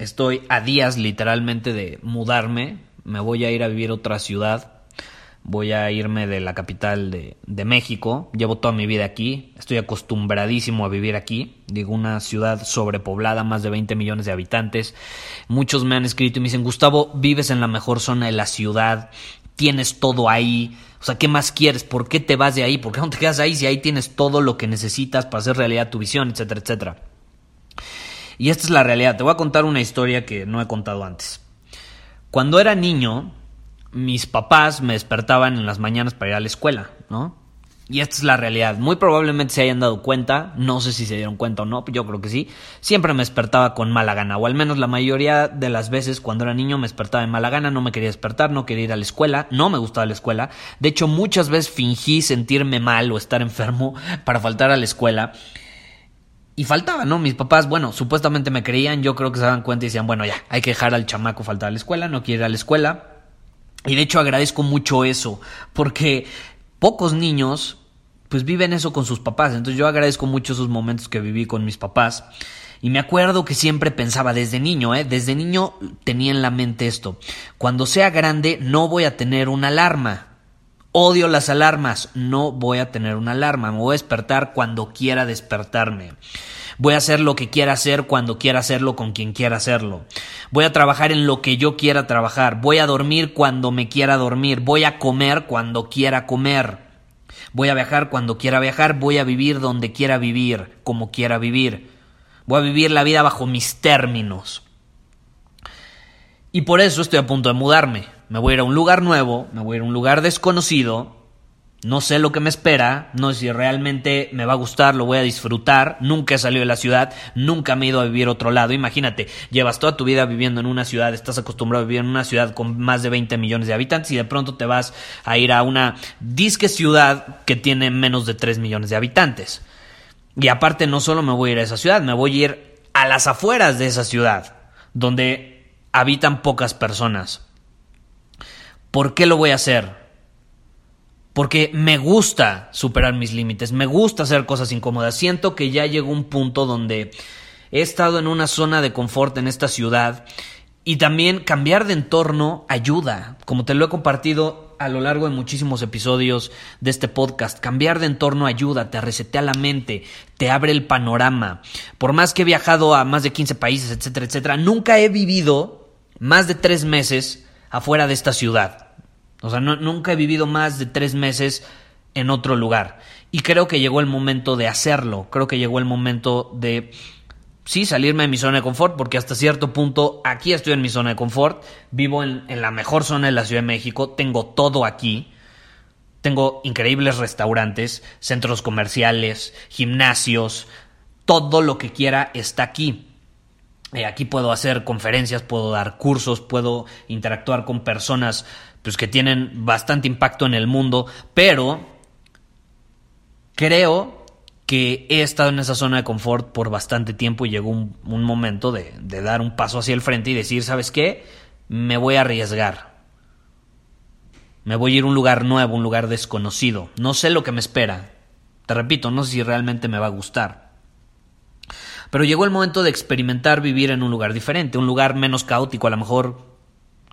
estoy a días literalmente de mudarme. Me voy a ir a vivir a otra ciudad. Voy a irme de la capital de, de, México. Llevo toda mi vida aquí. Estoy acostumbradísimo a vivir aquí. Digo, una ciudad sobrepoblada, más de 20 millones de habitantes. Muchos me han escrito y me dicen, Gustavo, vives en la mejor zona de la ciudad. Tienes todo ahí. O sea, ¿qué más quieres? ¿Por qué te vas de ahí? ¿Por qué no te quedas ahí si ahí tienes todo lo que necesitas para hacer realidad tu visión, etcétera, etcétera? Y esta es la realidad. Te voy a contar una historia que no he contado antes. Cuando era niño, mis papás me despertaban en las mañanas para ir a la escuela, ¿no? Y esta es la realidad. Muy probablemente se hayan dado cuenta, no sé si se dieron cuenta o no, yo creo que sí. Siempre me despertaba con mala gana, o al menos la mayoría de las veces cuando era niño me despertaba en mala gana, no me quería despertar, no quería ir a la escuela, no me gustaba la escuela. De hecho, muchas veces fingí sentirme mal o estar enfermo para faltar a la escuela. Y faltaba, ¿no? Mis papás, bueno, supuestamente me creían, yo creo que se daban cuenta y decían, bueno, ya, hay que dejar al chamaco faltar a la escuela, no quiere ir a la escuela. Y de hecho agradezco mucho eso, porque pocos niños pues viven eso con sus papás. Entonces yo agradezco mucho esos momentos que viví con mis papás. Y me acuerdo que siempre pensaba desde niño, ¿eh? Desde niño tenía en la mente esto. Cuando sea grande no voy a tener una alarma. Odio las alarmas. No voy a tener una alarma. Me voy a despertar cuando quiera despertarme. Voy a hacer lo que quiera hacer cuando quiera hacerlo con quien quiera hacerlo. Voy a trabajar en lo que yo quiera trabajar. Voy a dormir cuando me quiera dormir. Voy a comer cuando quiera comer. Voy a viajar cuando quiera viajar, voy a vivir donde quiera vivir, como quiera vivir. Voy a vivir la vida bajo mis términos. Y por eso estoy a punto de mudarme. Me voy a ir a un lugar nuevo, me voy a ir a un lugar desconocido, no sé lo que me espera, no sé si realmente me va a gustar, lo voy a disfrutar. Nunca he salido de la ciudad, nunca me he ido a vivir a otro lado. Imagínate, llevas toda tu vida viviendo en una ciudad, estás acostumbrado a vivir en una ciudad con más de 20 millones de habitantes y de pronto te vas a ir a una disque ciudad que tiene menos de 3 millones de habitantes. Y aparte, no solo me voy a ir a esa ciudad, me voy a ir a las afueras de esa ciudad, donde habitan pocas personas. ¿Por qué lo voy a hacer? porque me gusta superar mis límites, me gusta hacer cosas incómodas. Siento que ya llegó un punto donde he estado en una zona de confort en esta ciudad y también cambiar de entorno ayuda, como te lo he compartido a lo largo de muchísimos episodios de este podcast. Cambiar de entorno ayuda, te resetea la mente, te abre el panorama. Por más que he viajado a más de 15 países, etcétera, etcétera, nunca he vivido más de tres meses afuera de esta ciudad. O sea, nunca he vivido más de tres meses en otro lugar. Y creo que llegó el momento de hacerlo. Creo que llegó el momento de, sí, salirme de mi zona de confort, porque hasta cierto punto aquí estoy en mi zona de confort. Vivo en, en la mejor zona de la Ciudad de México. Tengo todo aquí. Tengo increíbles restaurantes, centros comerciales, gimnasios. Todo lo que quiera está aquí. Eh, aquí puedo hacer conferencias, puedo dar cursos, puedo interactuar con personas pues, que tienen bastante impacto en el mundo, pero creo que he estado en esa zona de confort por bastante tiempo y llegó un, momento de, de dar un paso hacia el frente y decir, ¿sabes qué? Me voy a arriesgar. Me voy a ir a un lugar nuevo, un lugar desconocido. No sé lo que me espera. Te repito, no sé si realmente me va a gustar. Pero llegó el momento de experimentar vivir en un lugar diferente, un lugar menos caótico, a lo mejor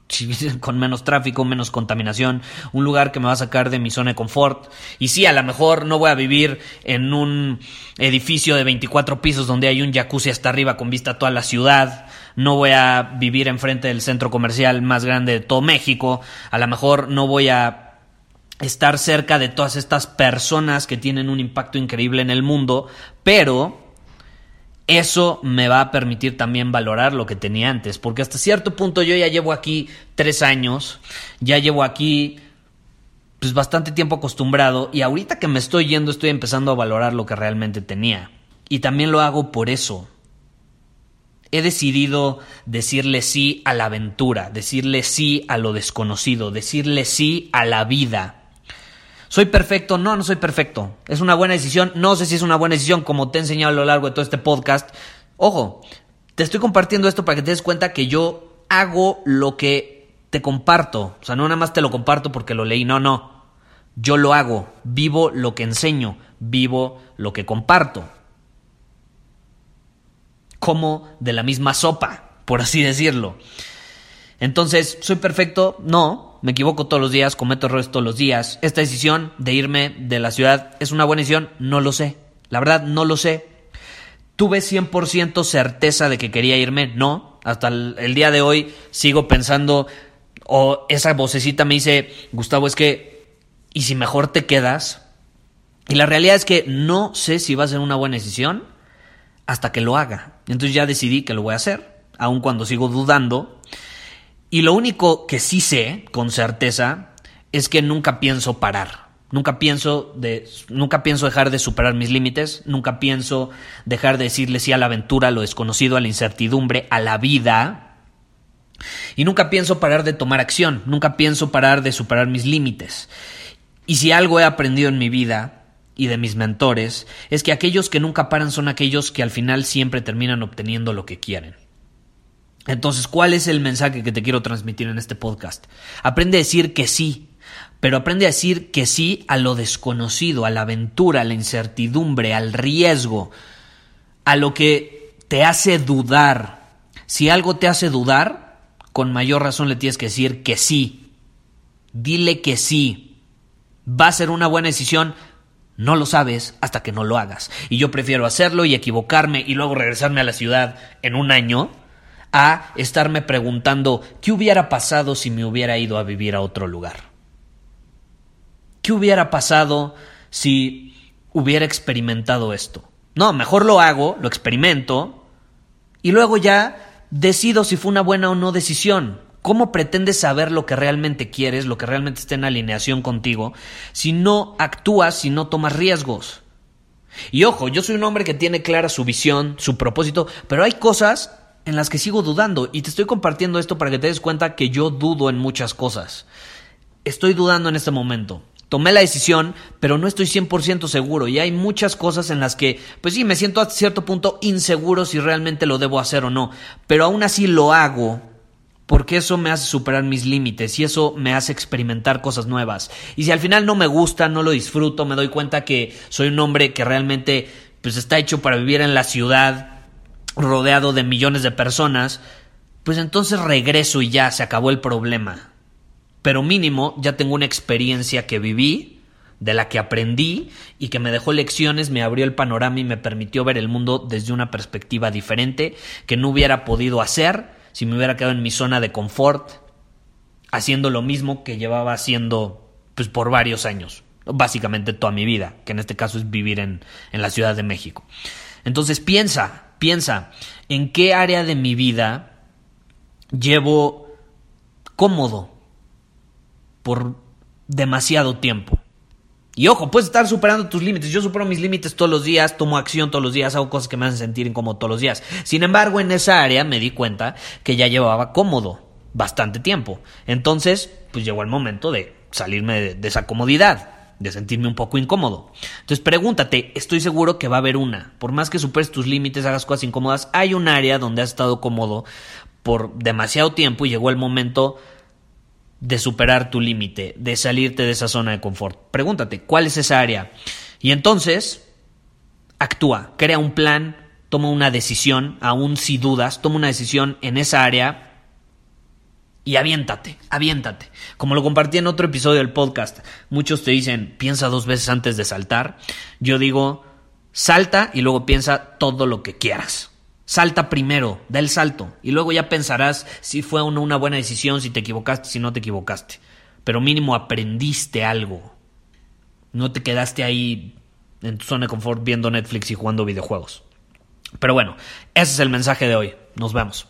con menos tráfico, menos contaminación, un lugar que me va a sacar de mi zona de confort. Y sí, a lo mejor no voy a vivir en un edificio de 24 pisos donde hay un jacuzzi hasta arriba con vista a toda la ciudad. no voy a vivir enfrente del centro comercial más grande de todo México, a lo mejor no voy a estar cerca de todas estas personas que tienen un impacto increíble en el mundo, pero eso me va a permitir también valorar lo que tenía antes, porque hasta cierto punto yo ya llevo aquí tres años, ya llevo aquí pues bastante tiempo acostumbrado y ahorita que me estoy yendo estoy empezando a valorar lo que realmente tenía. Y también lo hago por eso. He decidido decirle sí a la aventura, decirle sí a lo desconocido, decirle sí a la vida. ¿Soy perfecto? No, no soy perfecto. ¿Es una buena decisión? No sé si es una buena decisión, como te he enseñado a lo largo de todo este podcast. Ojo, te estoy compartiendo esto para que te des cuenta que yo hago lo que te comparto. O sea, no nada más te lo comparto porque lo leí, no, no. Yo lo hago, vivo lo que enseño, vivo lo que comparto. Como de la misma sopa, por así decirlo. Entonces, ¿soy perfecto? No, me equivoco todos los días, cometo errores todos los días. Esta decisión de irme de la ciudad es una buena decisión, no lo sé. La verdad, no lo sé. ¿Tuve 100% certeza de que quería irme? No. Hasta el, día de hoy sigo pensando, o esa vocecita me dice, Gustavo, es que, ¿y si mejor te quedas? Y la realidad es que no sé si va a ser una buena decisión hasta que lo haga. Entonces ya decidí que lo voy a hacer, aun cuando sigo dudando. Y lo único que sí sé con certeza es que nunca pienso parar. Nunca pienso, de, nunca pienso dejar de superar mis límites, nunca pienso dejar de decirle sí a la aventura, a lo desconocido, a la incertidumbre, a la vida. Y nunca pienso parar de tomar acción, nunca pienso parar de superar mis límites. Y si algo he aprendido en mi vida y de mis mentores, es que aquellos que nunca paran son aquellos que al final siempre terminan obteniendo lo que quieren. Entonces, ¿cuál es el mensaje que te quiero transmitir en este podcast? Aprende a decir que sí, pero aprende a decir que sí a lo desconocido, a la aventura, a la incertidumbre, al riesgo, a lo que te hace dudar. Si algo te hace dudar, con mayor razón le tienes que decir que sí. Dile que sí. ¿Va a ser una buena decisión? No lo sabes hasta que no lo hagas. Y yo prefiero hacerlo y equivocarme y luego regresarme a la ciudad en un año a estarme preguntando qué hubiera pasado si me hubiera ido a vivir a otro lugar. ¿Qué hubiera pasado si hubiera experimentado esto? No, mejor lo hago, lo experimento y luego ya decido si fue una buena o no decisión. ¿Cómo pretendes saber lo que realmente quieres, lo que realmente está en alineación contigo, si no actúas, si no tomas riesgos? Y ojo, yo soy un hombre que tiene clara su visión, su propósito, pero hay cosas en las que sigo dudando y te estoy compartiendo esto para que te des cuenta que yo dudo en muchas cosas. Estoy dudando en este momento. Tomé la decisión, pero no estoy 100% seguro y hay muchas cosas en las que, pues sí, me siento a cierto punto inseguro si realmente lo debo hacer o no, pero aún así lo hago porque eso me hace superar mis límites y eso me hace experimentar cosas nuevas. Y si al final no me gusta, no lo disfruto, me doy cuenta que soy un hombre que realmente pues está hecho para vivir en la ciudad, rodeado de millones de personas, pues entonces regreso y ya se acabó el problema. Pero mínimo ya tengo una experiencia que viví, de la que aprendí y que me dejó lecciones, me abrió el panorama y me permitió ver el mundo desde una perspectiva diferente que no hubiera podido hacer si me hubiera quedado en mi zona de confort, haciendo lo mismo que llevaba haciendo pues por varios años, básicamente toda mi vida, que en este caso es vivir en, en la Ciudad de México. Entonces piensa, Piensa, ¿en qué área de mi vida llevo cómodo por demasiado tiempo? Y ojo, puedes estar superando tus límites. Yo supero mis límites todos los días, tomo acción todos los días, hago cosas que me hacen sentir incómodo todos los días. Sin embargo, en esa área me di cuenta que ya llevaba cómodo bastante tiempo. Entonces, pues llegó el momento de salirme de, de esa comodidad de sentirme un poco incómodo. Entonces pregúntate, estoy seguro que va a haber una. Por más que superes tus límites, hagas cosas incómodas, hay un área donde has estado cómodo por demasiado tiempo y llegó el momento de superar tu límite, de salirte de esa zona de confort. Pregúntate, ¿cuál es esa área? Y entonces, actúa, crea un plan, toma una decisión, aún si dudas, toma una decisión en esa área y aviéntate, aviéntate. Como lo compartí en otro episodio del podcast, muchos te dicen, piensa dos veces antes de saltar. Yo digo, salta y luego piensa todo lo que quieras. Salta primero, da el salto. Y luego ya pensarás si fue una, buena decisión, si te equivocaste, si no te equivocaste. Pero mínimo aprendiste algo. No te quedaste ahí en tu zona de confort viendo Netflix y jugando videojuegos. Pero bueno, ese es el mensaje de hoy. Nos vemos.